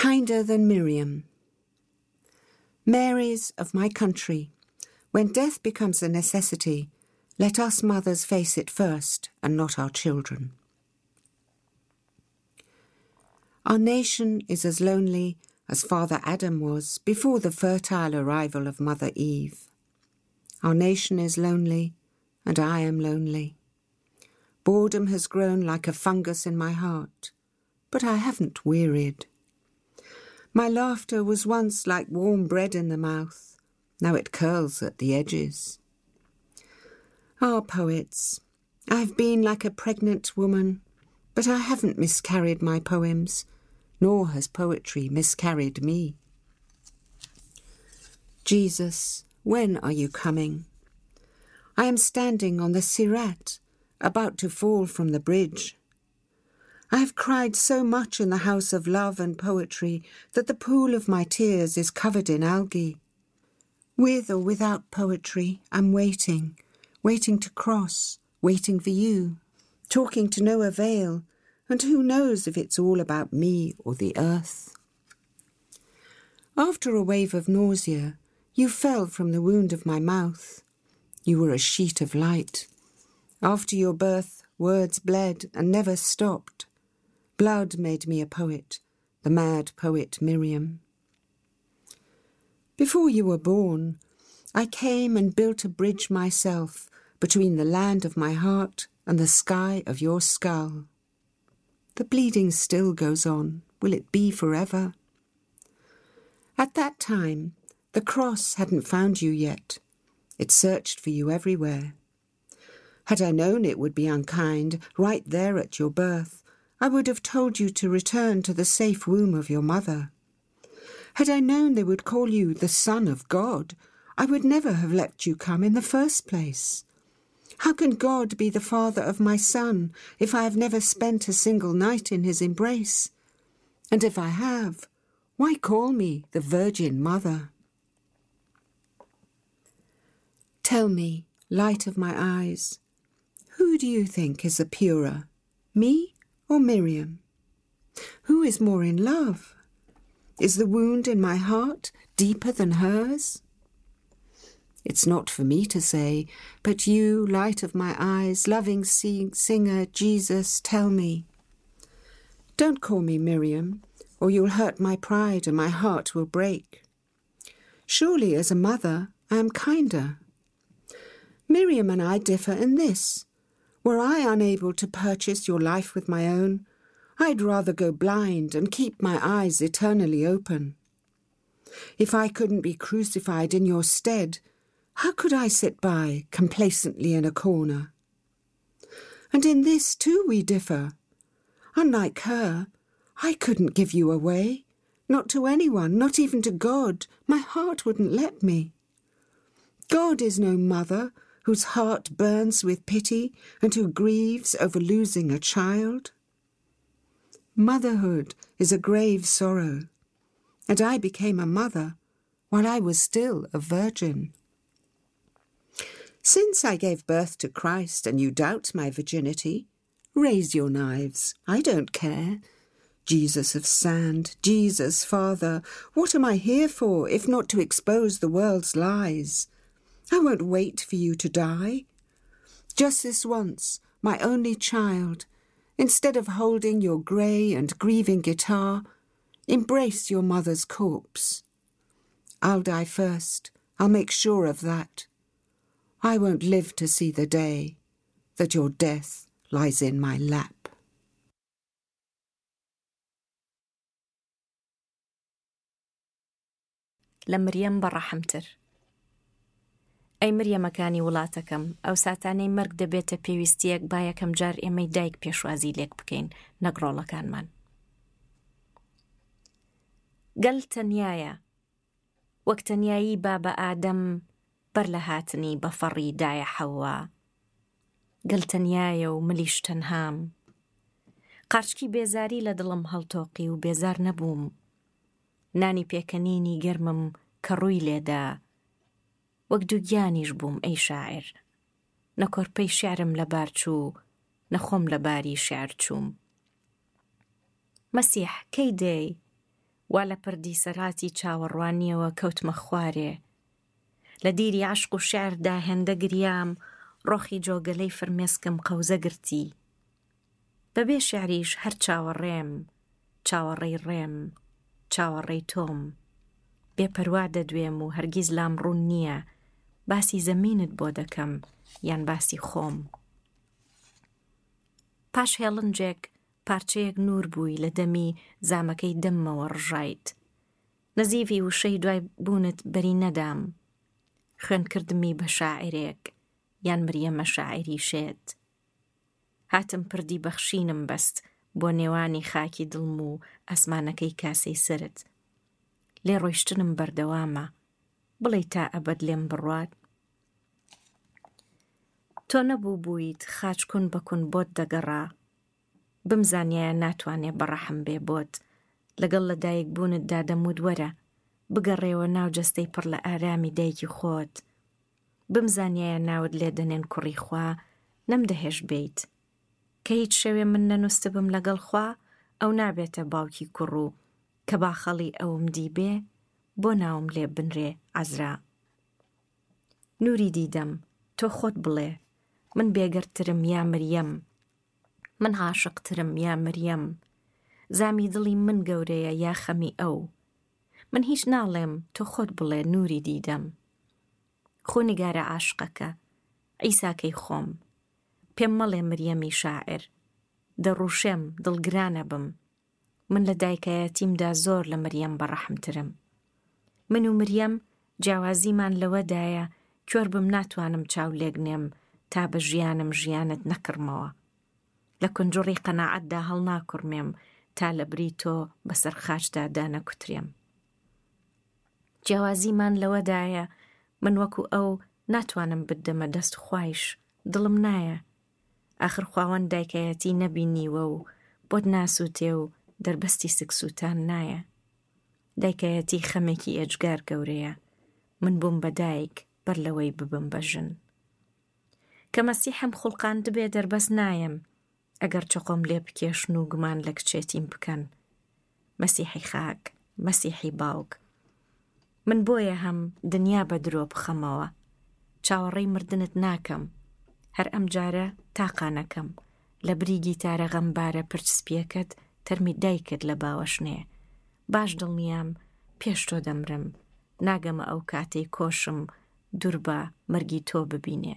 Kinder than Miriam. Marys of my country, when death becomes a necessity, let us mothers face it first and not our children. Our nation is as lonely as Father Adam was before the fertile arrival of Mother Eve. Our nation is lonely, and I am lonely. Boredom has grown like a fungus in my heart, but I haven't wearied. My laughter was once like warm bread in the mouth, now it curls at the edges. Ah, poets, I've been like a pregnant woman, but I haven't miscarried my poems, nor has poetry miscarried me. Jesus, when are you coming? I am standing on the Sirat, about to fall from the bridge. I have cried so much in the house of love and poetry that the pool of my tears is covered in algae. With or without poetry, I'm waiting, waiting to cross, waiting for you, talking to no avail, and who knows if it's all about me or the earth. After a wave of nausea, you fell from the wound of my mouth. You were a sheet of light. After your birth, words bled and never stopped. Blood made me a poet, the mad poet Miriam. Before you were born, I came and built a bridge myself between the land of my heart and the sky of your skull. The bleeding still goes on. Will it be forever? At that time, the cross hadn't found you yet. It searched for you everywhere. Had I known it would be unkind, right there at your birth, I would have told you to return to the safe womb of your mother. Had I known they would call you the Son of God, I would never have let you come in the first place. How can God be the father of my son if I have never spent a single night in his embrace? And if I have, why call me the Virgin Mother? Tell me, light of my eyes, who do you think is the purer, me or Miriam? Who is more in love? Is the wound in my heart deeper than hers? It's not for me to say, but you, light of my eyes, loving sing- singer, Jesus, tell me. Don't call me Miriam, or you'll hurt my pride and my heart will break. Surely, as a mother, I am kinder, Miriam and I differ in this. Were I unable to purchase your life with my own, I'd rather go blind and keep my eyes eternally open. If I couldn't be crucified in your stead, how could I sit by complacently in a corner? And in this too we differ. Unlike her, I couldn't give you away, not to anyone, not even to God. My heart wouldn't let me. God is no mother whose heart burns with pity and who grieves over losing a child? Motherhood is a grave sorrow, and I became a mother while I was still a virgin. Since I gave birth to Christ and you doubt my virginity, raise your knives. I don't care. Jesus of sand, Jesus, Father, what am I here for if not to expose the world's lies? I won't wait for you to die. Just this once, my only child, instead of holding your grey and grieving guitar, embrace your mother's corpse. I'll die first, I'll make sure of that. I won't live to see the day that your death lies in my lap. لمريم برحمتر ئەی مریەمەکانی وڵاتەکەم. ئەو ساتانەی مەرگ دەبێتە پێویستیەک با یەکەم جار ئێمەی دایک پێشوازی لێک بکەین نەگڕۆڵەکانمان. گەل تەنایە وەک تەنایی با بە ئادەم بەر لە هاتنی بە فەڕی دایە حەوە گەل تەنایە و ملیش تەنهام. قارچکی بێزاری لە دڵم هەڵتۆقی و بێزار نەبووم. نانی پێکەنینی گەرمم کە ڕووی لێدا. وەک دووگیانیش بووم ئەی شاعر. نەکۆرپەی شعرم لە بارچوو نەخۆم لە باری شعر چووم. مەسیح کەی دێی وا لە پردی سەراتی چاوەڕوانیەوە کەوتمە خوارێ. لە دیری عشق و شعردا هێندە گریام ڕۆخی جۆگەلەی فرمێسکم قەوزە گرتی. بەبێ شعریش هەر چاوەڕێم چاوەڕێی ڕێم چاوەڕێی تۆم. بێپەروا دەدوێم و هەرگیز لام ڕوون نییە. باسی زەمینت بۆ دەکەم یان باسی خۆم. پاش هێڵنجێک پارچەیەک نور بووی لە دەمی زامەکەی دەممەوە ڕژایت. نەزیوی وشەی دوای بوونت بەری نەدام. خوێنکردمی بە شاعرێک یان مریەمە شاعری شێت. هاتم پردی بەخشینم بەست بۆ نێوانی خاکی دڵم و ئەسمانەکەی کاسەی سرت. لێ ڕۆیشتنم بەردەوامە. بڵێ تا ئەبد لێم بڕوات تۆ نەبوو بوویت خاچکون بکون بۆت دەگەڕا. بمزانایە ناتوانێ بەڕەحم بێ بۆت. لەگەڵ لەدایک بوونت دادەمود وەرە. بگەڕێەوە ناو جەستەی پڕ لە ئارامی دایکی خۆت. بمزانایە ناوت لێ دەنێن کوڕی خوا نەمدەهێش بیت کە هیچ شەوێ من نەنووسە بم لەگەڵ خوا ئەو نابێتە باوکی کوڕ و. کە باخەڵی ئەوم دیبێ بۆ ناوم لێ بنرێ ئازرا. نوری دیدەم تۆ خۆت بڵێ. من بێگەرترم یا مریەم من عاشقترم یا مریەم زامی دڵی من گەورەیە یا خەمی ئەو؟ من هیچ ناڵێم تۆ خۆت بڵێ نوری دیدەم. خۆنیگارە عاشقەکە ئەیساکەی خۆم. پێم مەڵێ مریەمی شاعر. دەڕوشێم دڵگرانە بم. من لە دایکایەتیمدا زۆر لە مریەم بەڕەحمترم. من و مریەم جیاوازیمان لەوەدایە کوێر بم ناتوانم چاو لێگنێم تا بە ژیانم ژیانت نەکڕمەوە لە کنجڕی قەنەعەتدا هەڵ ناکڕمێم تا لە بری تۆ بەسەر خاچدا دانەکوترێم. جیاوازیمان لەوەدایە من وەکو ئەو ناتوانم بدەمە دەست خوایش دڵم نایە. ئاخر خواوەن دایکایەتی نەبینیوە و بۆت ناسووتێ و دەربەستی سکسووتان نایە. دایکایەتی خەمێکی ئەجگار گەورەیە. من بووم بەدایک بەر لەوەی ببم بەژن کە مەسیحم خوڵقان دەبێ دەربەس نایم ئەگەر چقۆم لێ بکێشن و گومان لە کچێتیم بکەن. مەسیحی خاک مەسیحی باوک. من بۆیە هەم دنیا بە درۆ بخەمەوە. چاوەڕێی مردنت ناکەم. هەر ئەم جارە تاقانەکەم لە بریگی تارە غەمبارە پرچسپیەکەت تەرمی دایکت لە باوەشنێ. باش دڵنیام پێش تۆ دەمرم. ناگەمە ئەو کاتەی کۆشم دوور بە مەرگی تۆ ببینێ.